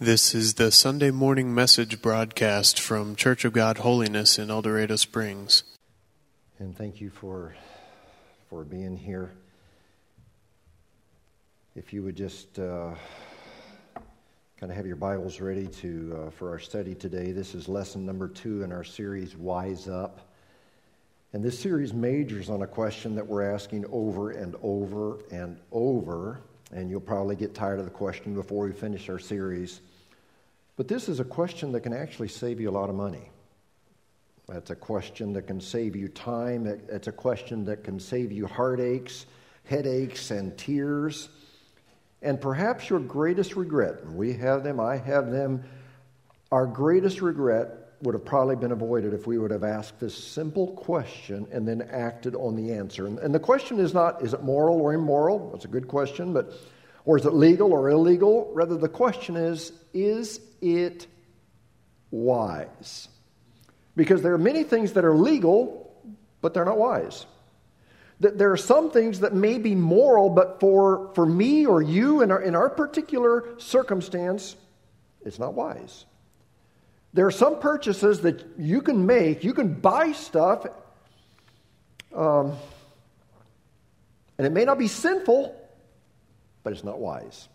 This is the Sunday morning message broadcast from Church of God Holiness in El Dorado Springs. And thank you for, for being here. If you would just uh, kind of have your Bibles ready to, uh, for our study today, this is lesson number two in our series, Wise Up. And this series majors on a question that we're asking over and over and over. And you'll probably get tired of the question before we finish our series. But this is a question that can actually save you a lot of money. That's a question that can save you time. It's a question that can save you heartaches, headaches, and tears. And perhaps your greatest regret, we have them, I have them, our greatest regret would have probably been avoided if we would have asked this simple question and then acted on the answer. And, and the question is not, is it moral or immoral? That's a good question, but or is it legal or illegal? Rather, the question is, is it wise? Because there are many things that are legal, but they're not wise. That There are some things that may be moral, but for, for me or you in our, in our particular circumstance, it's not wise. There are some purchases that you can make, you can buy stuff, um, and it may not be sinful, but it's not wise.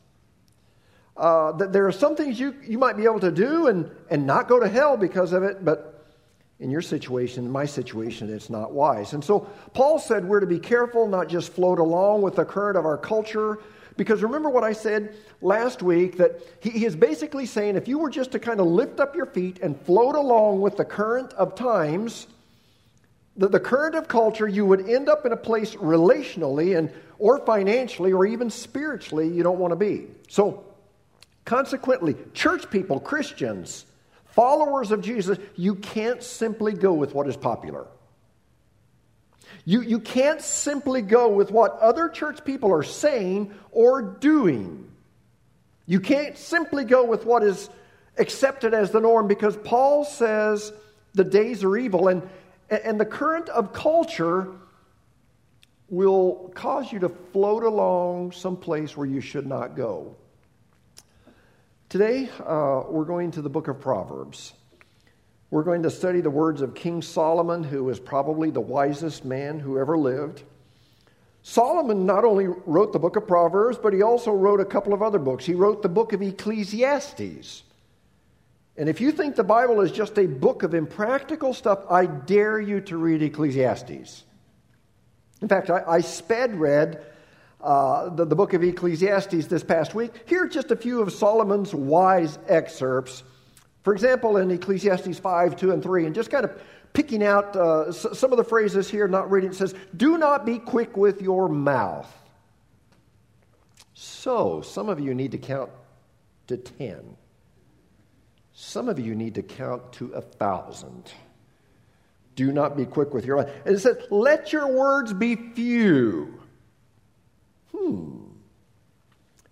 Uh, there are some things you, you might be able to do and, and not go to hell because of it, but in your situation, in my situation, it's not wise. And so Paul said we're to be careful, not just float along with the current of our culture. Because remember what I said last week that he, he is basically saying if you were just to kind of lift up your feet and float along with the current of times, the, the current of culture, you would end up in a place relationally and or financially or even spiritually you don't want to be. So, consequently, church people, Christians, followers of Jesus, you can't simply go with what is popular. You, you can't simply go with what other church people are saying or doing. You can't simply go with what is accepted as the norm because Paul says the days are evil and, and the current of culture will cause you to float along someplace where you should not go. Today, uh, we're going to the book of Proverbs. We're going to study the words of King Solomon, who is probably the wisest man who ever lived. Solomon not only wrote the book of Proverbs, but he also wrote a couple of other books. He wrote the book of Ecclesiastes. And if you think the Bible is just a book of impractical stuff, I dare you to read Ecclesiastes. In fact, I, I sped read uh, the, the book of Ecclesiastes this past week. Here are just a few of Solomon's wise excerpts. For example, in Ecclesiastes 5, 2, and 3, and just kind of picking out uh, some of the phrases here, not reading, it says, Do not be quick with your mouth. So, some of you need to count to 10. Some of you need to count to a thousand. Do not be quick with your mouth. And it says, let your words be few. Hmm.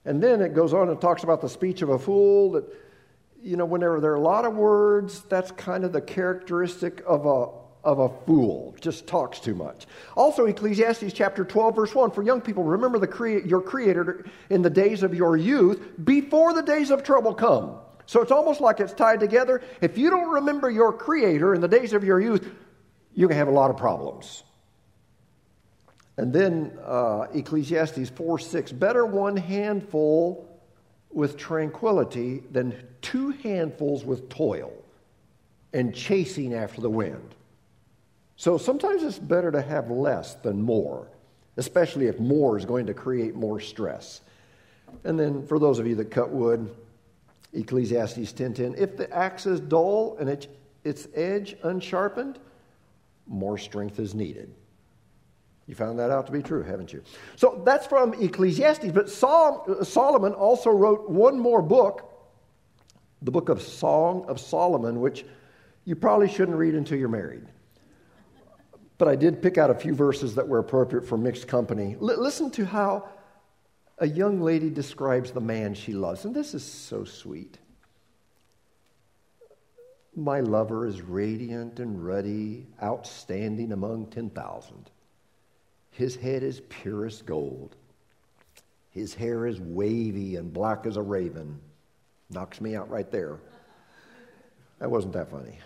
And then it goes on and talks about the speech of a fool that, you know, whenever there are a lot of words, that's kind of the characteristic of a, of a fool. Just talks too much. Also, Ecclesiastes chapter 12, verse 1 for young people, remember the crea- your Creator in the days of your youth before the days of trouble come. So it's almost like it's tied together. If you don't remember your Creator in the days of your youth, you can have a lot of problems. And then uh, Ecclesiastes 4 6 better one handful with tranquility than two handfuls with toil and chasing after the wind. So sometimes it's better to have less than more, especially if more is going to create more stress. And then for those of you that cut wood, Ecclesiastes 10:10, if the axe is dull and its, its edge unsharpened, more strength is needed. You found that out to be true, haven't you? So that's from Ecclesiastes. But Solomon also wrote one more book, the book of Song of Solomon, which you probably shouldn't read until you're married. But I did pick out a few verses that were appropriate for mixed company. L- listen to how a young lady describes the man she loves. And this is so sweet. My lover is radiant and ruddy, outstanding among 10,000. His head is purest gold. His hair is wavy and black as a raven. Knocks me out right there. That wasn't that funny.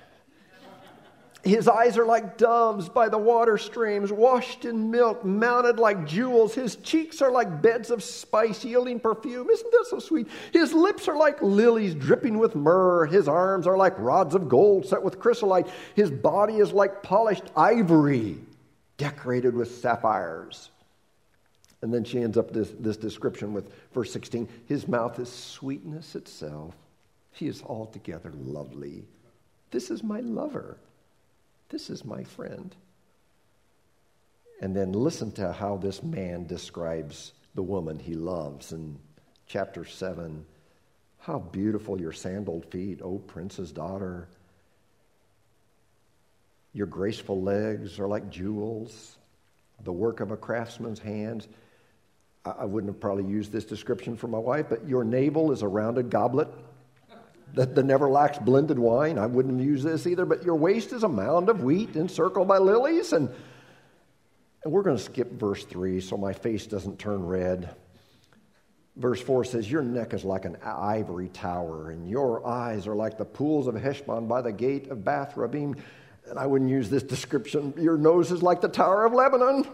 His eyes are like doves by the water streams, washed in milk, mounted like jewels. His cheeks are like beds of spice, yielding perfume. Isn't that so sweet? His lips are like lilies dripping with myrrh. His arms are like rods of gold set with chrysolite. His body is like polished ivory, decorated with sapphires. And then she ends up this, this description with verse 16 His mouth is sweetness itself. He is altogether lovely. This is my lover. This is my friend. And then listen to how this man describes the woman he loves in chapter 7. How beautiful your sandaled feet, O prince's daughter. Your graceful legs are like jewels, the work of a craftsman's hands. I wouldn't have probably used this description for my wife, but your navel is a rounded goblet that, never lacks blended wine. I wouldn't use this either, but your waist is a mound of wheat encircled by lilies. And, and we're going to skip verse 3 so my face doesn't turn red. Verse 4 says, Your neck is like an ivory tower, and your eyes are like the pools of Heshbon by the gate of Bath Rabbim. And I wouldn't use this description. Your nose is like the Tower of Lebanon,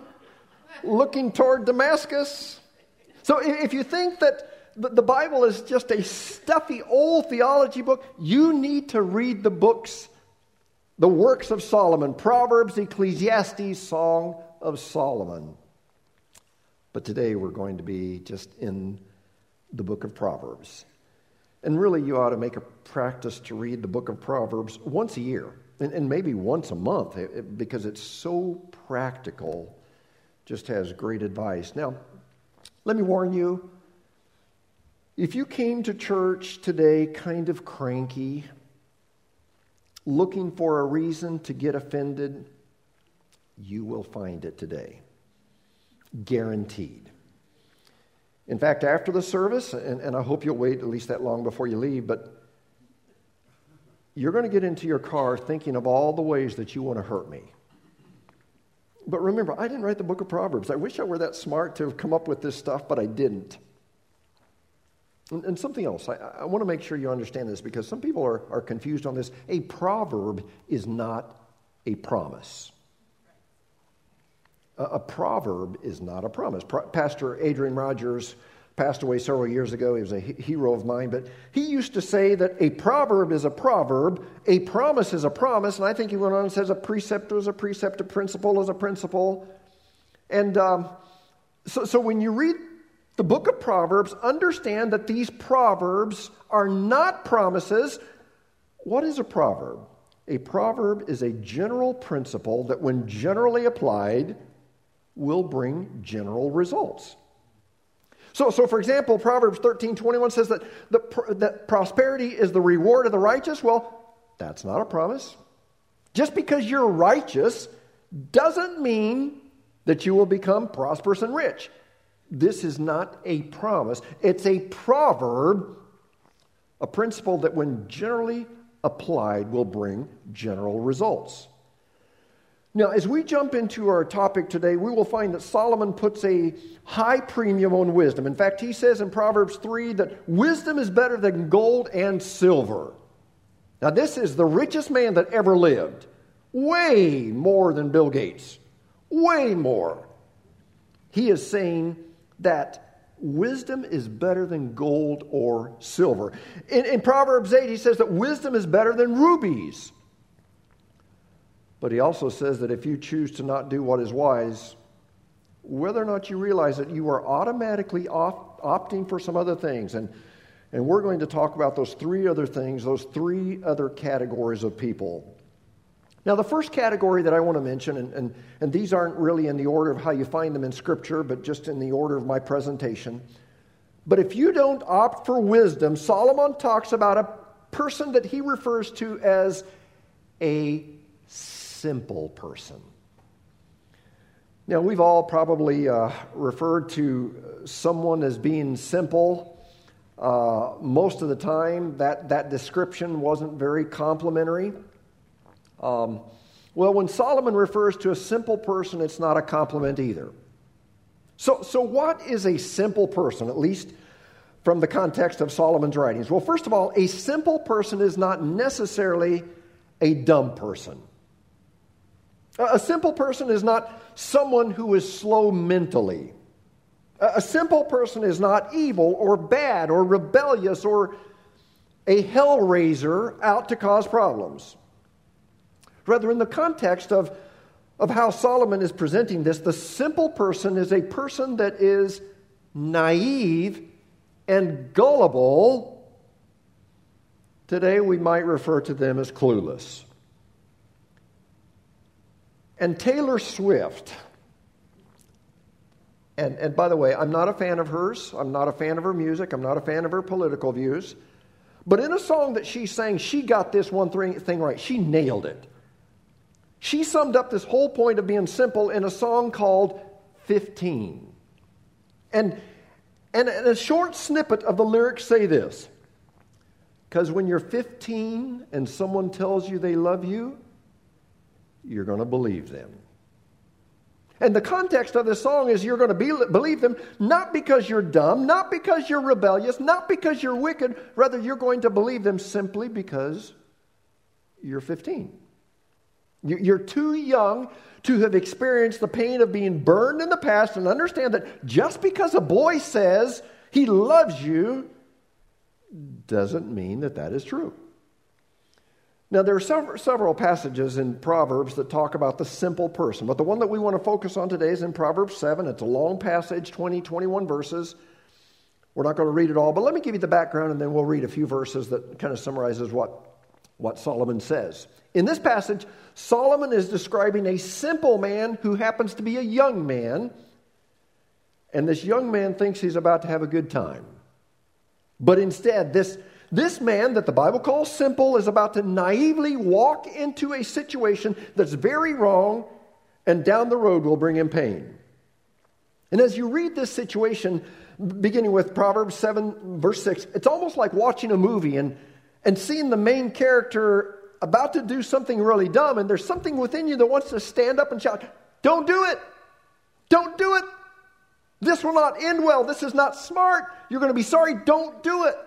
looking toward Damascus. So if you think that the Bible is just a stuffy old theology book. You need to read the books, the works of Solomon Proverbs, Ecclesiastes, Song of Solomon. But today we're going to be just in the book of Proverbs. And really, you ought to make a practice to read the book of Proverbs once a year, and, and maybe once a month, because it's so practical, just has great advice. Now, let me warn you if you came to church today kind of cranky, looking for a reason to get offended, you will find it today. Guaranteed. In fact, after the service, and, and I hope you'll wait at least that long before you leave, but you're going to get into your car thinking of all the ways that you want to hurt me. But remember, I didn't write the book of Proverbs. I wish I were that smart to have come up with this stuff, but I didn't. And, and something else, I, I want to make sure you understand this because some people are, are confused on this. A proverb is not a promise. A, a proverb is not a promise. Pro- Pastor Adrian Rogers passed away several years ago. He was a hero of mine, but he used to say that a proverb is a proverb, a promise is a promise, and I think he went on and says a precept is a precept, a principle is a principle. And um, so, so when you read the book of Proverbs, understand that these proverbs are not promises. What is a proverb? A proverb is a general principle that, when generally applied, will bring general results. So, so for example, Proverbs 13 21 says that, the, that prosperity is the reward of the righteous. Well, that's not a promise. Just because you're righteous doesn't mean that you will become prosperous and rich. This is not a promise, it's a proverb, a principle that, when generally applied, will bring general results. Now, as we jump into our topic today, we will find that Solomon puts a high premium on wisdom. In fact, he says in Proverbs 3 that wisdom is better than gold and silver. Now, this is the richest man that ever lived, way more than Bill Gates, way more. He is saying that wisdom is better than gold or silver. In, in, Proverbs 8, he says that wisdom is better than rubies. But he also says that if you choose to not do what is wise, whether or not you realize it, you are automatically opt, opting for some other things. And, and we're going to talk about those three other things, those three other categories of people. Now, the first category that I want to mention, and, and, and these aren't really in the order of how you find them in Scripture, but just in the order of my presentation. But if you don't opt for wisdom, Solomon talks about a person that he refers to as a simple person. Now, we've all probably uh, referred to someone as being simple. Uh, most of the time, that, that description wasn't very complimentary. Um, well, when Solomon refers to a simple person, it's not a compliment either. So, so what is a simple person? At least from the context of Solomon's writings? Well, first of all, a simple person is not necessarily a dumb person. A simple person is not someone who is slow mentally. A simple person is not evil or bad or rebellious or a hellraiser out to cause problems. Rather, in the context of, of how Solomon is presenting this, the simple person is a person that is naive and gullible. Today, we might refer to them as clueless. And Taylor Swift, and, and by the way, I'm not a fan of hers. I'm not a fan of her music. I'm not a fan of her political views. But in a song that she sang, she got this one thing right. She nailed it. She summed up this whole point of being simple in a song called 15. And, and a short snippet of the lyrics say this Because when you're 15 and someone tells you they love you, you're going to believe them. And the context of this song is you're going to be, believe them not because you're dumb, not because you're rebellious, not because you're wicked. Rather, you're going to believe them simply because you're 15. You're too young to have experienced the pain of being burned in the past and understand that just because a boy says he loves you doesn't mean that that is true. Now, there are several, several passages in Proverbs that talk about the simple person, but the one that we want to focus on today is in Proverbs 7. It's a long passage, 20, 21 verses. We're not going to read it all, but let me give you the background and then we'll read a few verses that kind of summarizes what, what Solomon says. In this passage, Solomon is describing a simple man who happens to be a young man, and this young man thinks he's about to have a good time. But instead, this this man that the Bible calls simple is about to naively walk into a situation that's very wrong and down the road will bring him pain. And as you read this situation, beginning with Proverbs 7, verse 6, it's almost like watching a movie and, and seeing the main character about to do something really dumb, and there's something within you that wants to stand up and shout, Don't do it! Don't do it! This will not end well. This is not smart. You're going to be sorry. Don't do it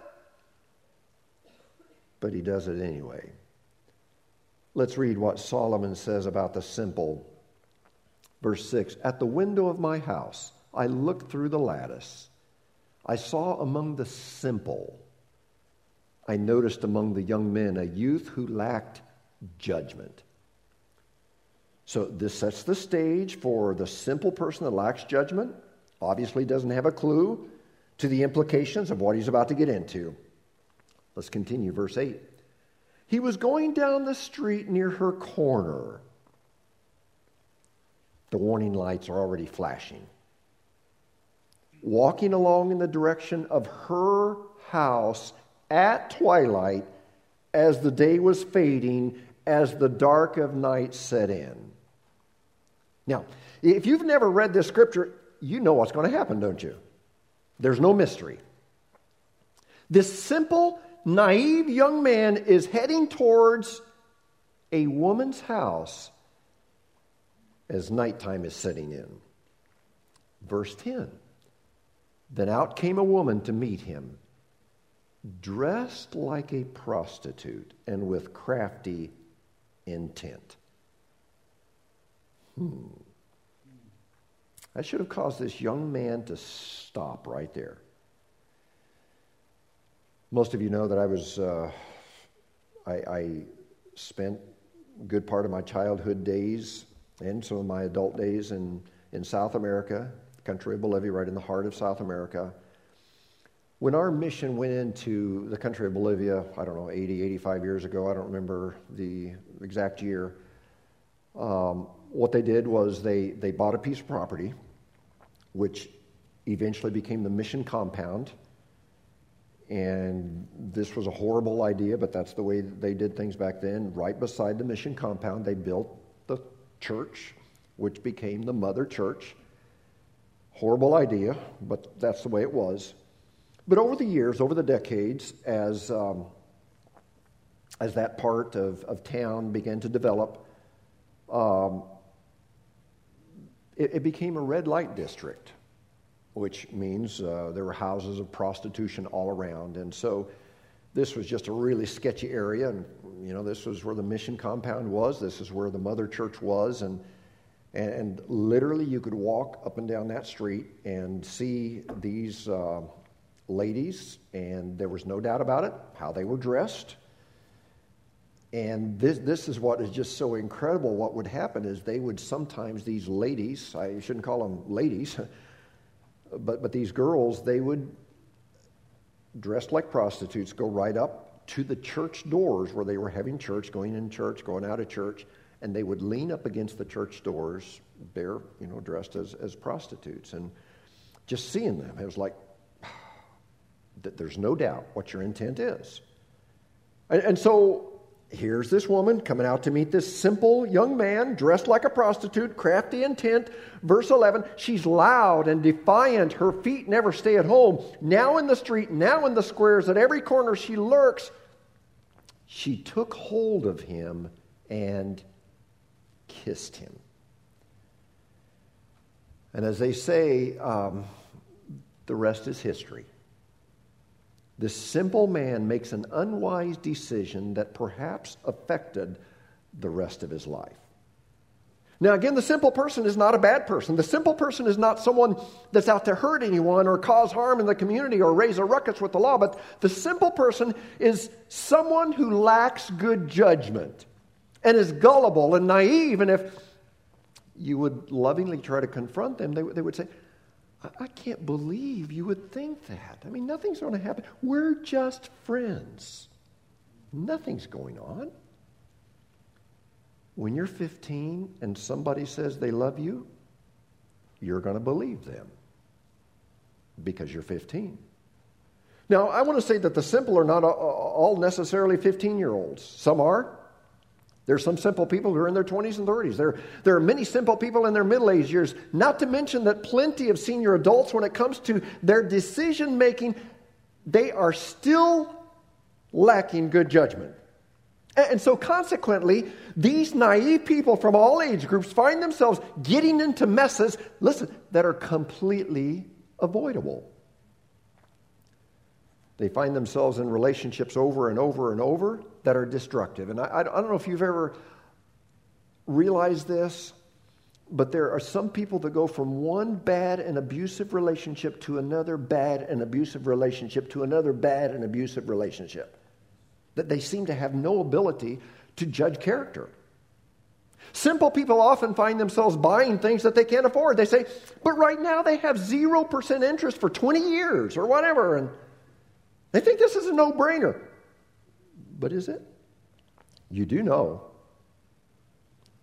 but he does it anyway. Let's read what Solomon says about the simple. Verse 6 At the window of my house, I looked through the lattice. I saw among the simple, I noticed among the young men a youth who lacked judgment. So this sets the stage for the simple person that lacks judgment, obviously doesn't have a clue to the implications of what he's about to get into. Let's continue, verse 8. He was going down the street near her corner. The warning lights are already flashing. Walking along in the direction of her house at twilight as the day was fading, as the dark of night set in. Now, if you've never read this scripture, you know what's going to happen, don't you? There's no mystery. This simple naive young man is heading towards a woman's house as nighttime is setting in. Verse 10 Then out came a woman to meet him, dressed like a prostitute and with crafty intent. Hmm. That should have caused this young man to stop right there. Most of you know that I was, uh, I, I spent a good part of my childhood days and some of my adult days in, in South America, the country of Bolivia, right in the heart of South America. When our mission went into the country of Bolivia, I don't know, 80, 85 years ago, I don't remember the exact year, um, what they did was they, they bought a piece of property, which eventually became the mission compound and this was a horrible idea, but that's the way they did things back then. Right beside the mission compound, they built the church, which became the mother church. Horrible idea, but that's the way it was. But over the years, over the decades, as, um, as that part of, of town began to develop, um, it, it became a red light district. Which means uh, there were houses of prostitution all around. And so this was just a really sketchy area. And, you know, this was where the mission compound was, this is where the mother church was. And, and, literally, you could walk up and down that street and see these uh, ladies, and there was no doubt about it, how they were dressed. And this, this is what is just so incredible. What would happen is they would sometimes, these ladies, I shouldn't call them ladies, but, but these girls, they would, dressed like prostitutes, go right up to the church doors where they were having church, going in church, going out of church, and they would lean up against the church doors, they're, you know, dressed as, as prostitutes. And just seeing them, it was like, there's no doubt what your intent is. And, and so here's this woman coming out to meet this simple young man dressed like a prostitute, crafty intent. Verse 11, she's loud and defiant. Her feet never stay at home. Now in the street, now in the squares, at every corner she lurks. She took hold of him and kissed him. And as they say, um, the rest is history. This simple man makes an unwise decision that perhaps affected the rest of his life. Now, again, the simple person is not a bad person. The simple person is not someone that's out to hurt anyone or cause harm in the community or raise a ruckus with the law, but the simple person is someone who lacks good judgment and is gullible and naive. And if you would lovingly try to confront them, they, they would say, I can't believe you would think that. I mean, nothing's going to happen. We're just friends. Nothing's going on. When you're 15 and somebody says they love you, you're going to believe them because you're 15. Now, I want to say that the simple are not all necessarily 15 year olds. Some are, there are some simple people who are in their 20s and 30s. There, there are many simple people in their middle age years, not to mention that plenty of senior adults, when it comes to their decision making, they are still lacking good judgment. And so, consequently, these naive people from all age groups find themselves getting into messes, listen, that are completely avoidable. They find themselves in relationships over and over and over that are destructive. And I, I don't know if you've ever realized this, but there are some people that go from one bad and abusive relationship to another bad and abusive relationship to another bad and abusive relationship. That they seem to have no ability to judge character. Simple people often find themselves buying things that they can't afford. They say, but right now they have 0% interest for 20 years or whatever. And they think this is a no brainer. But is it? You do know.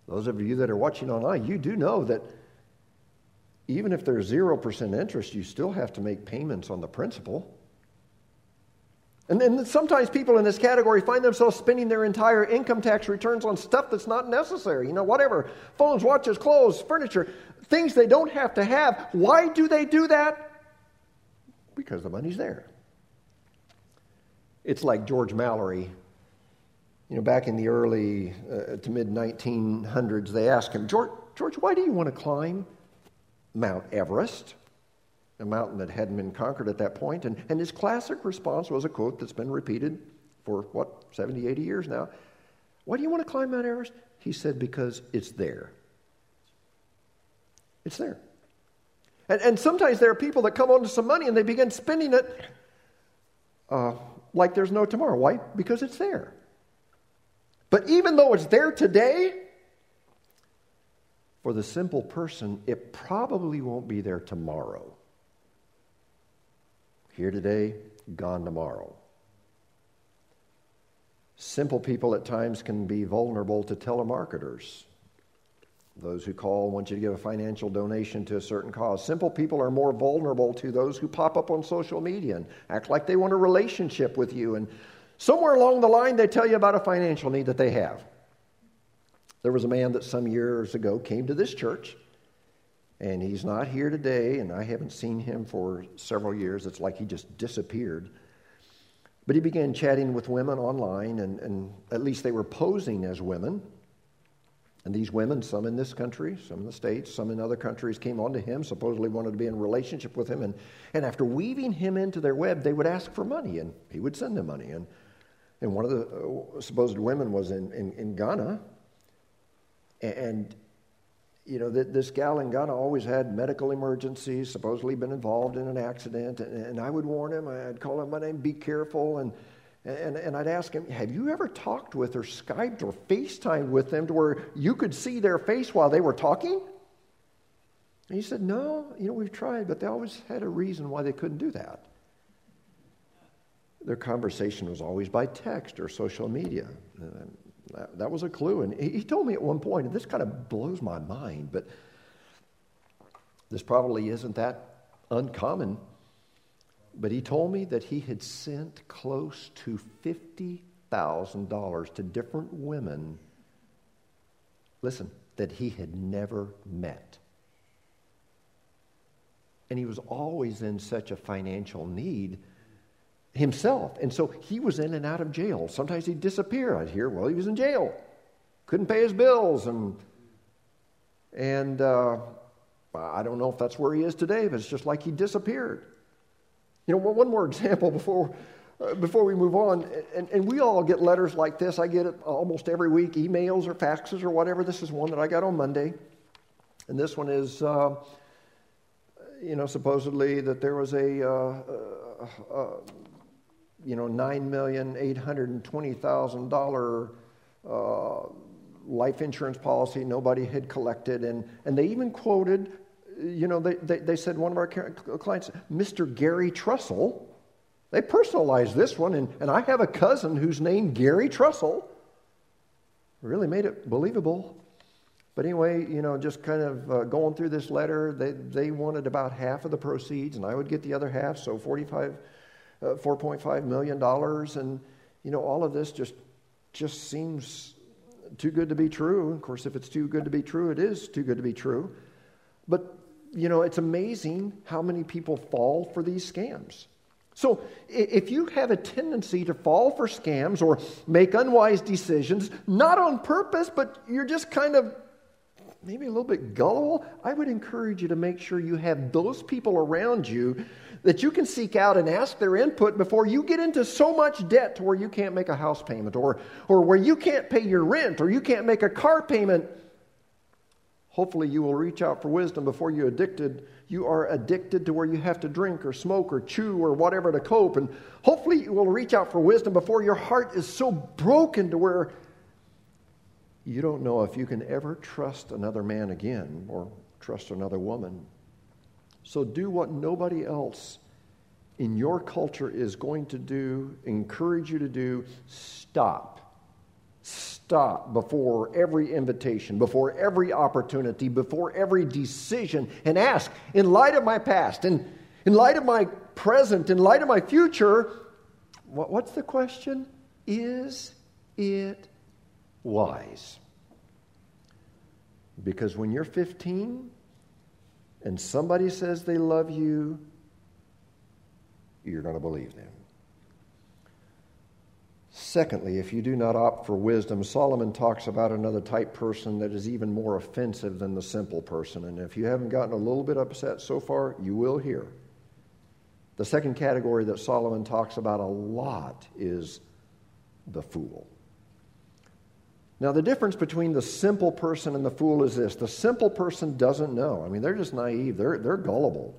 Those of you that are watching online, you do know that even if there's 0% interest, you still have to make payments on the principal. And then sometimes people in this category find themselves spending their entire income tax returns on stuff that's not necessary. You know, whatever phones, watches, clothes, furniture, things they don't have to have. Why do they do that? Because the money's there. It's like George Mallory. You know, back in the early uh, to mid 1900s, they asked him, George, George, why do you want to climb Mount Everest? A mountain that hadn't been conquered at that point. And, and his classic response was a quote that's been repeated for, what, 70, 80 years now. Why do you want to climb Mount Everest? He said, because it's there. It's there. And, and sometimes there are people that come onto some money and they begin spending it uh, like there's no tomorrow. Why? Because it's there. But even though it's there today, for the simple person, it probably won't be there tomorrow. Here today, gone tomorrow. Simple people at times can be vulnerable to telemarketers. Those who call want you to give a financial donation to a certain cause. Simple people are more vulnerable to those who pop up on social media and act like they want a relationship with you. And somewhere along the line, they tell you about a financial need that they have. There was a man that some years ago came to this church, and he's not here today, and I haven't seen him for several years. It's like he just disappeared. But he began chatting with women online, and, and at least they were posing as women And these women, some in this country, some in the States, some in other countries, came on to him, supposedly wanted to be in relationship with him. And, and after weaving him into their web, they would ask for money, and he would send them money. And, and one of the uh, supposed women was in, in, in Ghana. And, you know, this gal in Ghana always had medical emergencies, supposedly been involved in an accident. And, and I would warn him, I'd call him my name, be careful. And, and, and I'd ask him, Have you ever talked with or Skyped or FaceTimed with them to where you could see their face while they were talking? And he said, No, you know, we've tried, but they always had a reason why they couldn't do that. Their conversation was always by text or social media. That, that was a clue. And he, he told me at one point, and this kind of blows my mind, but this probably isn't that uncommon but he told me that he had sent close to $50,000 to different women, listen, that he had never met. And he was always in such a financial need himself. And so he was in and out of jail. Sometimes he'd disappear. I'd hear, well, he was in jail. Couldn't pay his bills. And, and uh, I don't know if that's where he is today, but it's just like he disappeared. You know, one more example before, uh, before we move on. And, and we all get letters like this. I get it almost every week, emails or faxes or whatever. This is one that I got on Monday. And this one is, uh, you know, supposedly that there was a, uh, uh, uh you know, $9,820,000 uh, life insurance policy nobody had collected. And, and they even quoted you know, they, they, they said one of our clients, Mr. Gary Trussell. They personalized this one, and, and I have a cousin who's named Gary Trussell. Really made it believable. But anyway, you know, just kind of uh, going through this letter, they, they wanted about half of the proceeds, and I would get the other half, so 45, uh, $4.5 million. And, you know, all of this just, just seems too good to be true. Of course, if it's too good to be true, it is too good to be true. But you know, it's amazing how many people fall for these scams. So, if you have a tendency to fall for scams or make unwise decisions, not on purpose, but you're just kind of maybe a little bit gullible, I would encourage you to make sure you have those people around you that you can seek out and ask their input before you get into so much debt to where you can't make a house payment or, or where you can't pay your rent or you can't make a car payment Hopefully, you will reach out for wisdom before you addicted. You are addicted to where you have to drink or smoke or chew or whatever to cope. And hopefully, you will reach out for wisdom before your heart is so broken to where you don't know if you can ever trust another man again or trust another woman. So, do what nobody else in your culture is going to do, encourage you to do. Stop stop before every invitation, before every opportunity, before every decision, and ask, in light of my past, and in light of my present, in light of my future, what, what's the question? Is it wise? Because when you're 15 and somebody says they love you, you're going to believe them. Secondly, if you do not opt for wisdom, Solomon talks about another type person that is even more offensive than the simple person. And if you haven't gotten a little bit upset so far, you will hear. The second category that Solomon talks about a lot is the fool. Now, the difference between the simple person and the fool is this the simple person doesn't know. I mean, they're just naive, they're, they're gullible.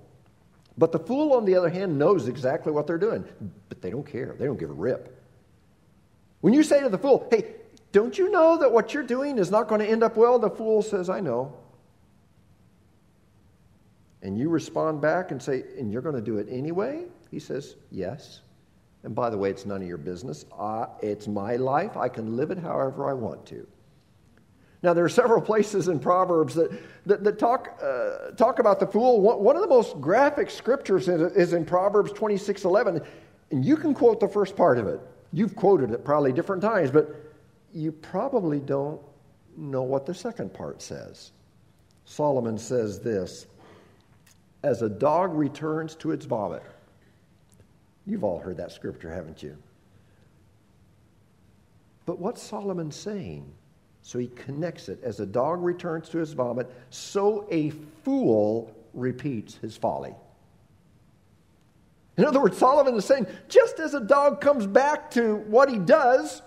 But the fool, on the other hand, knows exactly what they're doing, but they don't care, they don't give a rip. When you say to the fool, hey, don't you know that what you're doing is not going to end up well? The fool says, I know. And you respond back and say, and you're going to do it anyway? He says, yes. And by the way, it's none of your business. Uh, it's my life. I can live it however I want to. Now, there are several places in Proverbs that, that, that talk, uh, talk about the fool. One, of the most graphic scriptures is in Proverbs 26 11. And you can quote the first part of it. You've quoted it probably different times, but you probably don't know what the second part says. Solomon says this As a dog returns to its vomit. You've all heard that scripture, haven't you? But what's Solomon saying? So he connects it. As a dog returns to his vomit, so a fool repeats his folly. In other words, Solomon is saying just as a dog comes back to what he does,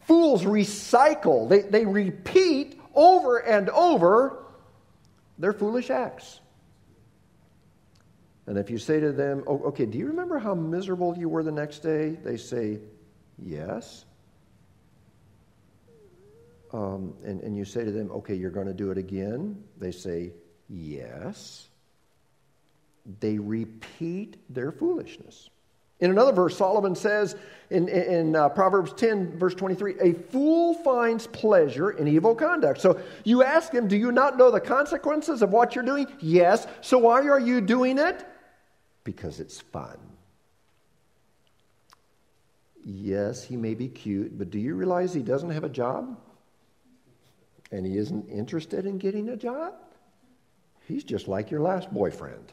fools recycle, they, they repeat over and over their foolish acts. And if you say to them, oh, okay, do you remember how miserable you were the next day? They say, yes. Um, and, and you say to them, okay, you're going to do it again. They say, yes. They repeat their foolishness. In another verse, Solomon says in, in uh, Proverbs 10, verse 23, a fool finds pleasure in evil conduct. So you ask him, Do you not know the consequences of what you're doing? Yes. So why are you doing it? Because it's fun. Yes, he may be cute, but do you realize he doesn't have a job? And he isn't interested in getting a job? He's just like your last boyfriend.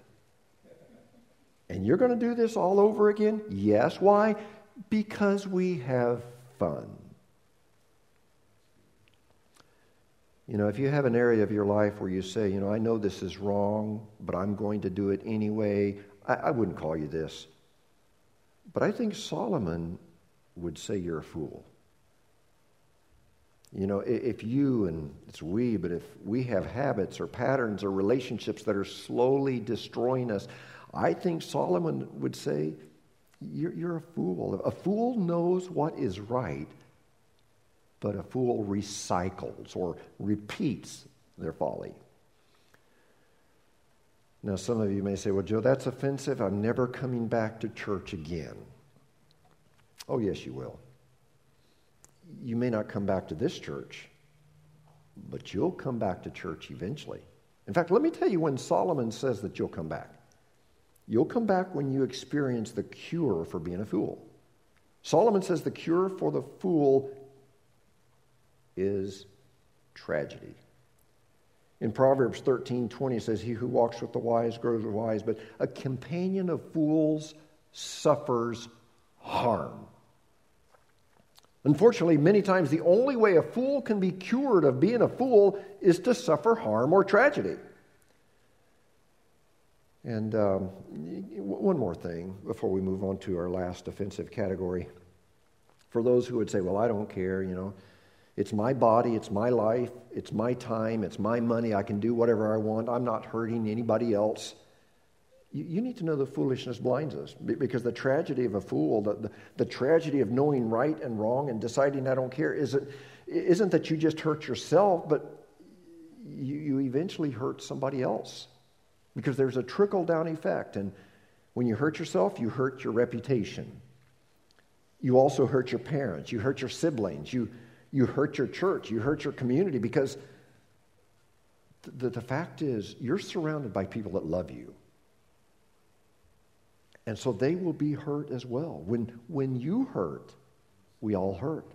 And you're going to do this all over again? Yes. Why? Because we have fun. You know, if you have an area of your life where you say, you know, I know this is wrong, but I'm going to do it anyway, I, I wouldn't call you this. But I think Solomon would say you're a fool. You know, if you, and it's we, but if we have habits or patterns or relationships that are slowly destroying us, I think Solomon would say, you're, you're, a fool. A fool knows what is right, but a fool recycles or repeats their folly. Now, some of you may say, well, Joe, that's offensive. I'm never coming back to church again. Oh, yes, you will. You may not come back to this church, but you'll come back to church eventually. In fact, let me tell you when Solomon says that you'll come back. You'll come back when you experience the cure for being a fool. Solomon says the cure for the fool is tragedy. In Proverbs 13 20 says, He who walks with the wise grows wise, but a companion of fools suffers harm. Unfortunately, many times the only way a fool can be cured of being a fool is to suffer harm or tragedy. And um, one more thing before we move on to our last offensive category. For those who would say, well, I don't care, you know, it's my body, it's my life, it's my time, it's my money, I can do whatever I want, I'm not hurting anybody else. You, you need to know the foolishness blinds us because the tragedy of a fool, the, the, the tragedy of knowing right and wrong and deciding I don't care, isn't, isn't that you just hurt yourself, but you, you eventually hurt somebody else because there's a trickle down effect. And when you hurt yourself, you hurt your reputation. You also hurt your parents, you hurt your siblings, you, you hurt your church, you hurt your community because the, the fact is, you're surrounded by people that love you. And so they will be hurt as well. When, when you hurt, we all hurt.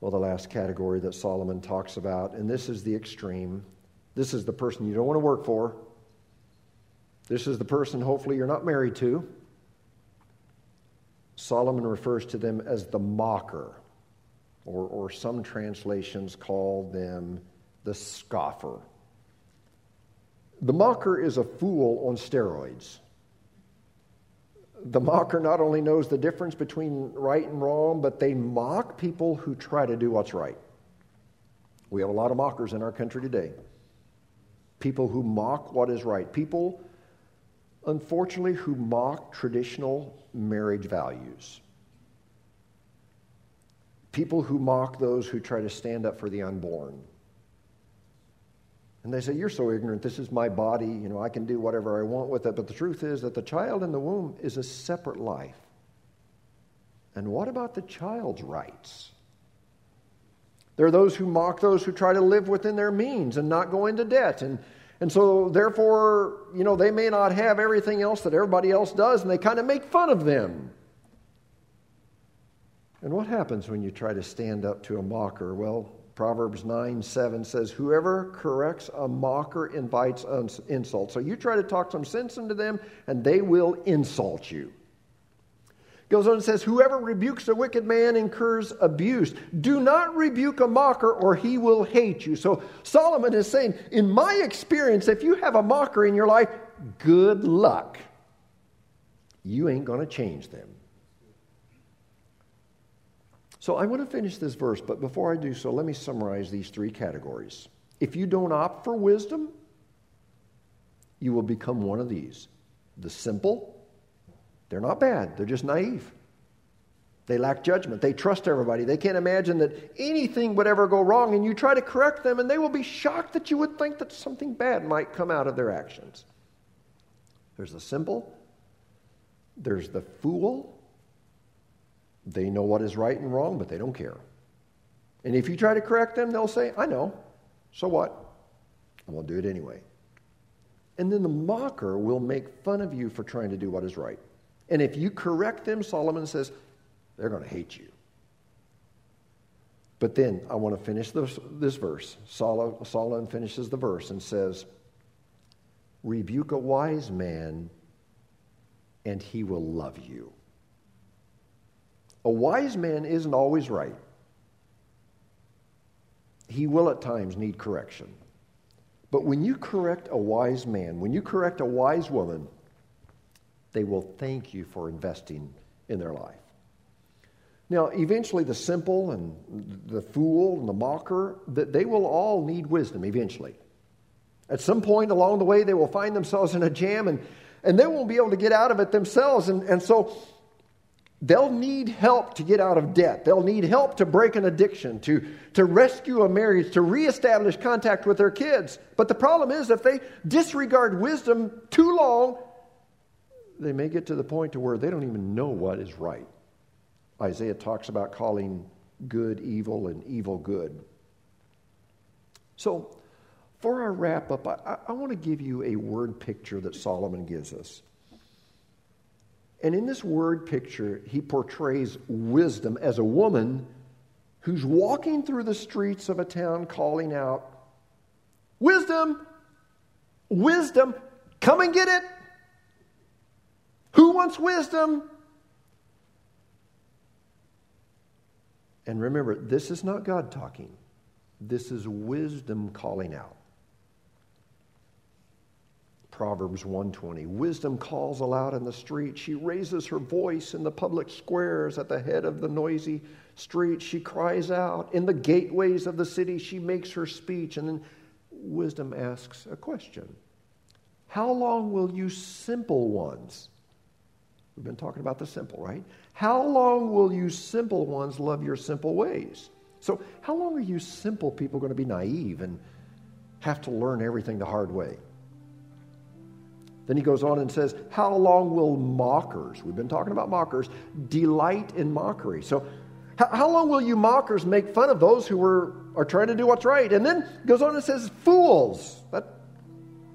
Well, the last category that Solomon talks about, and this is the extreme, this is the person you don't want to work for. This is the person, hopefully, you're not married to. Solomon refers to them as the mocker, or, or some translations call them the scoffer. The mocker is a fool on steroids. The mocker not only knows the difference between right and wrong, but they mock people who try to do what's right. We have a lot of mockers in our country today people who mock what is right, people, unfortunately, who mock traditional marriage values, people who mock those who try to stand up for the unborn. And they say, You're so ignorant. This is my body. You know, I can do whatever I want with it. But the truth is that the child in the womb is a separate life. And what about the child's rights? There are those who mock those who try to live within their means and not go into debt. And, and so, therefore, you know, they may not have everything else that everybody else does, and they kind of make fun of them. And what happens when you try to stand up to a mocker? Well, Proverbs 9 7 says, Whoever corrects a mocker invites insult. So you try to talk some sense into them, and they will insult you. Goes on and says, Whoever rebukes a wicked man incurs abuse. Do not rebuke a mocker, or he will hate you. So Solomon is saying, In my experience, if you have a mocker in your life, good luck. You ain't going to change them. So I want to finish this verse, but before I do so, let me summarize these three categories. If you don't opt for wisdom, you will become one of these the simple, they're not bad, they're just naive. They lack judgment. They trust everybody. They can't imagine that anything would ever go wrong, and you try to correct them, and they will be shocked that you would think that something bad might come out of their actions. There's the simple, there's the fool. They know what is right and wrong, but they don't care. And if you try to correct them, they'll say, I know. So what? I will do it anyway. And then the mocker will make fun of you for trying to do what is right. And if you correct them, Solomon says, they're going to hate you. But then I want to finish this, this verse. Solomon finishes the verse and says, Rebuke a wise man, and he will love you. A wise man isn't always right, he will at times need correction. But when you correct a wise man, when you correct a wise woman, they will thank you for investing in their life. Now, eventually, the simple and the fool and the mocker, they will all need wisdom eventually. At some point along the way, they will find themselves in a jam and, and they won't be able to get out of it themselves. And, and so They'll need help to get out of debt. They'll need help to break an addiction, to, to rescue a marriage, to reestablish contact with their kids. But the problem is, if they disregard wisdom too long, they may get to the point to where they don't even know what is right. Isaiah talks about calling good evil and evil good. So, for our wrap up, I, I want to give you a word picture that Solomon gives us. And in this word picture, he portrays wisdom as a woman who's walking through the streets of a town calling out, Wisdom! Wisdom! Come and get it! Wants wisdom? And remember, this is not God talking. This is wisdom calling out. Proverbs 120. Wisdom calls aloud in the street. She raises her voice in the public squares at the head of the noisy street. She cries out. In the gateways of the city, she makes her speech. And then wisdom asks a question How long will you simple ones? We've been talking about the simple, right? How long will you simple ones love your simple ways? So, how long are you simple people going to be naive and have to learn everything the hard way? Then he goes on and says, How long will mockers, we've been talking about mockers, delight in mockery? So, how long will you mockers make fun of those who are, are trying to do what's right? And then goes on and says, Fools, that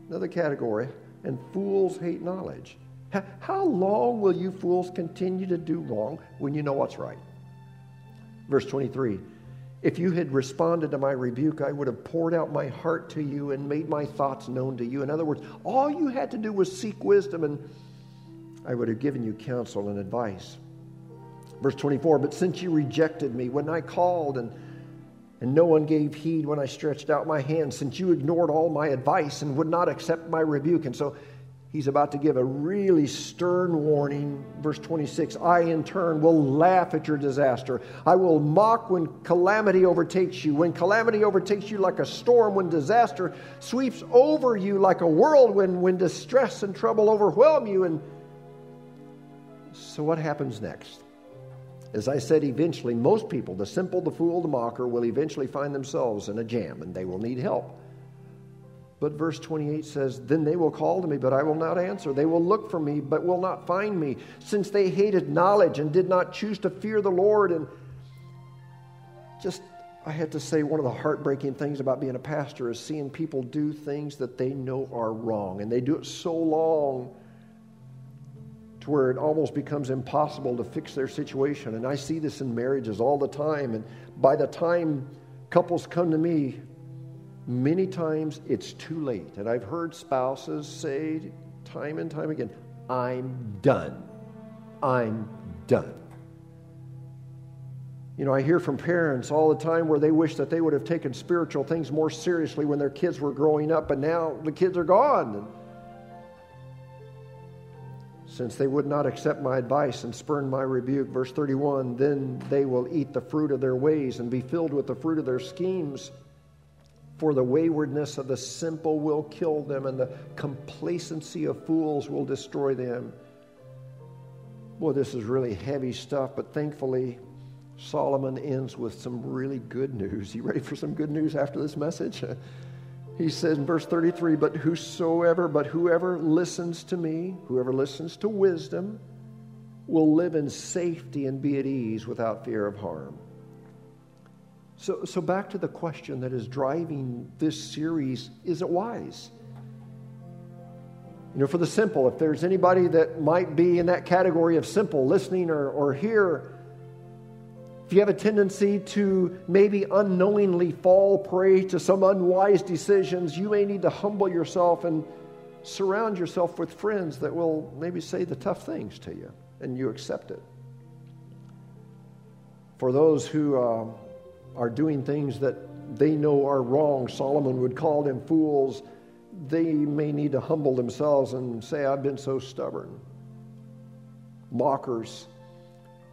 another category, and fools hate knowledge. How long will you fools continue to do wrong when you know what's right? Verse 23 if you had responded to my rebuke, I would have poured out my heart to you and made my thoughts known to you. In other words, all you had to do was seek wisdom, and I would have given you counsel and advice. Verse 24 But since you rejected me when I called, and, and no one gave heed when I stretched out my hand, since you ignored all my advice and would not accept my rebuke, and so he's about to give a really stern warning. Verse 26 I, in turn, will laugh at your disaster. I will mock when calamity overtakes you. When calamity overtakes you like a storm, when disaster sweeps over you like a whirlwind, when distress and trouble overwhelm you. And so, what happens next? As I said, eventually, most people, the simple, the fool, the mocker, will eventually find themselves in a jam and they will need help. But verse 28 says, Then they will call to me, but I will not answer. They will look for me, but will not find me, since they hated knowledge and did not choose to fear the Lord. And just, I had to say, one of the heartbreaking things about being a pastor is seeing people do things that they know are wrong. And they do it so long to where it almost becomes impossible to fix their situation. And I see this in marriages all the time. And by the time couples come to me, Many times it's too late. And I've heard spouses say time and time again, I'm done. I'm done. You know, I hear from parents all the time where they wish that they would have taken spiritual things more seriously when their kids were growing up, but now the kids are gone. Since they would not accept my advice and spurn my rebuke, verse 31, then they will eat the fruit of their ways and be filled with the fruit of their schemes. For the waywardness of the simple will kill them, and the complacency of fools will destroy them. Boy, this is really heavy stuff, but thankfully, Solomon ends with some really good news. You ready for some good news after this message? He says in verse 33 But whosoever, but whoever listens to me, whoever listens to wisdom, will live in safety and be at ease without fear of harm. So, so back to the question that is driving this series is it wise? You know, for the simple, if there's anybody that might be in that category of simple, listening or, or hear, if you have a tendency to maybe unknowingly fall prey to some unwise decisions, you may need to humble yourself and surround yourself with friends that will maybe say the tough things to you and you accept it. For those who uh, are doing things that they know are wrong, Solomon would call them fools, they may need to humble themselves and say, I've been so stubborn. Mockers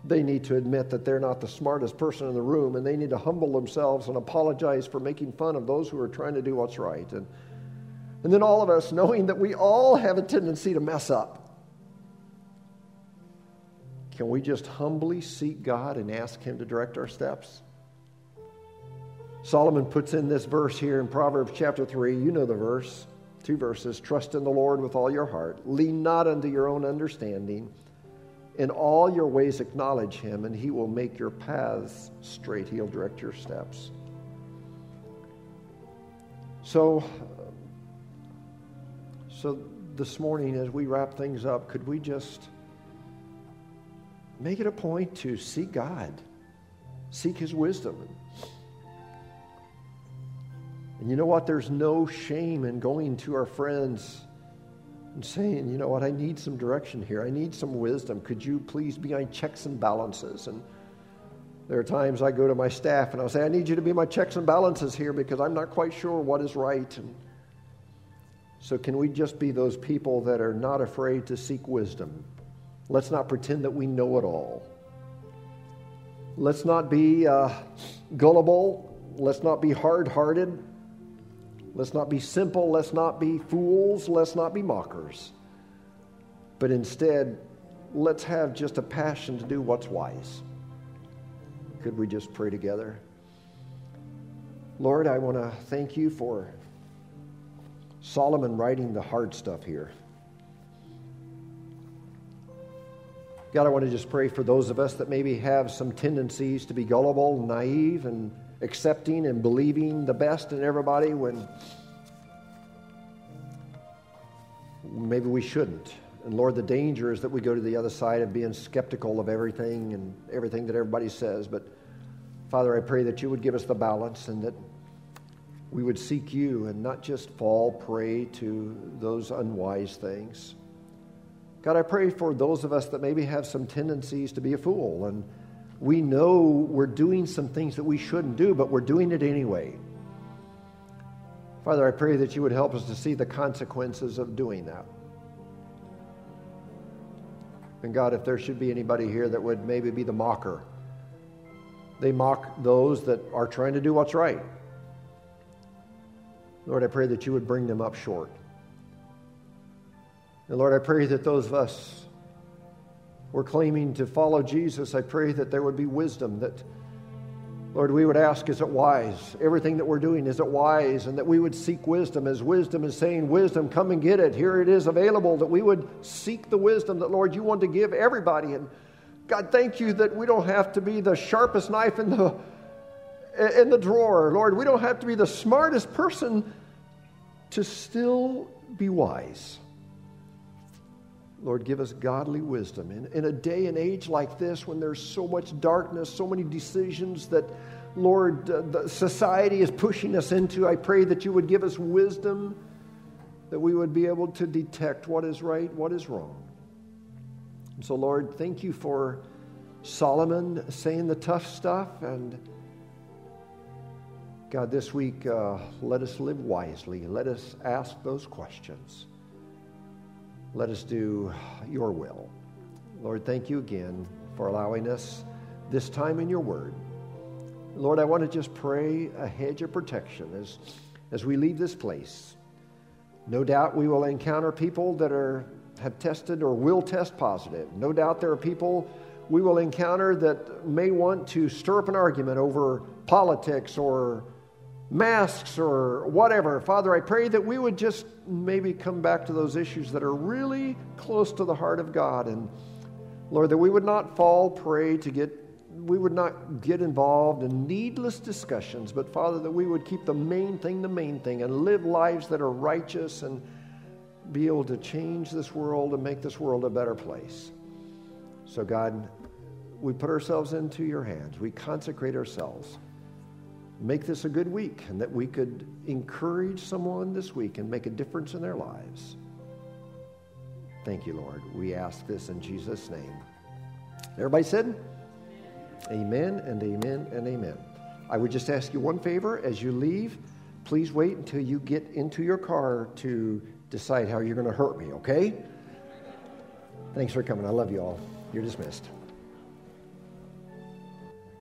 they need to admit that they're not the smartest person in the room and they need to humble themselves and apologize for making fun of those who are trying to do what's right. And, and then all of us knowing that we all have a tendency to mess up. Can we just humbly seek God and ask Him to direct our steps? Solomon puts in this verse here in Proverbs chapter 3. You know the verse, two verses. Trust in the Lord with all your heart. Lean not unto your own understanding. In all your ways, acknowledge him, and he will make your paths straight. He'll direct your steps. So, so this morning, as we wrap things up, could we just make it a point to seek God, seek his wisdom? And you know what? There's no shame in going to our friends and saying, you know what, I need some direction here. I need some wisdom. Could you please be my checks and balances? And there are times I go to my staff and I'll say, I need you to be my checks and balances here because I'm not quite sure what is right. And so, can we just be those people that are not afraid to seek wisdom? Let's not pretend that we know it all. Let's not be uh, gullible. Let's not be hard hearted. Let's not be simple. Let's not be fools. Let's not be mockers. But instead, let's have just a passion to do what's wise. Could we just pray together? Lord, I want to thank you for Solomon writing the hard stuff here. God, I want to just pray for those of us that maybe have some tendencies to be gullible, naive, and accepting and believing the best in everybody when maybe we shouldn't. And Lord, the danger is that we go to the other side of being skeptical of everything and everything that everybody says. But Father, I pray that you would give us the balance and that we would seek you and not just fall prey to those unwise things. God, I pray for those of us that maybe have some tendencies to be a fool and we know we're doing some things that we shouldn't do, but we're doing it anyway. Father, I pray that you would help us to see the consequences of doing that. And God, if there should be anybody here that would maybe be the mocker, they mock those that are trying to do what's right. Lord, I pray that you would bring them up short. And Lord, I pray that those of us we're claiming to follow Jesus, I pray that there would be wisdom that, Lord, we would ask, is it wise? Everything that we're doing, is it wise? And that we would seek wisdom as wisdom is saying, wisdom, come and get it. Here it is available. That we would seek the wisdom that, Lord, you want to give everybody. And God, thank you that we don't have to be the sharpest knife in the, in the drawer. Lord, we don't have to be the smartest person to still be wise. Lord, give us godly wisdom. In, in a day and age like this, when there's so much darkness, so many decisions that, Lord, uh, the society is pushing us into, I pray that you would give us wisdom, that we would be able to detect what is right, what is wrong. And so, Lord, thank you for Solomon saying the tough stuff. And God, this week, uh, let us live wisely. Let us ask those questions. Let us do your will. Lord, thank you again for allowing us this time in your word. Lord, I want to just pray a hedge of protection as, as we leave this place. No doubt we will encounter people that are, have tested or will test positive. No doubt there are people we will encounter that may want to stir up an argument over politics or masks or whatever. Father, I pray that we would just maybe come back to those issues that are really close to the heart of God. And Lord, that we would not fall prey to get, we would not get involved in needless discussions, but Father, that we would keep the main thing the main thing and live lives that are righteous and be able to change this world and make this world a better place. So, God, we put ourselves into your hands. We consecrate ourselves make this a good week and that we could encourage someone this week and make a difference in their lives. Thank you, Lord. We ask this in Jesus' name. Everybody said, Amen and amen and amen. I would just ask you one favor as you leave, please wait until you get into your car to decide how you're going to hurt me, okay? Thanks for coming. I love you all. You're dismissed.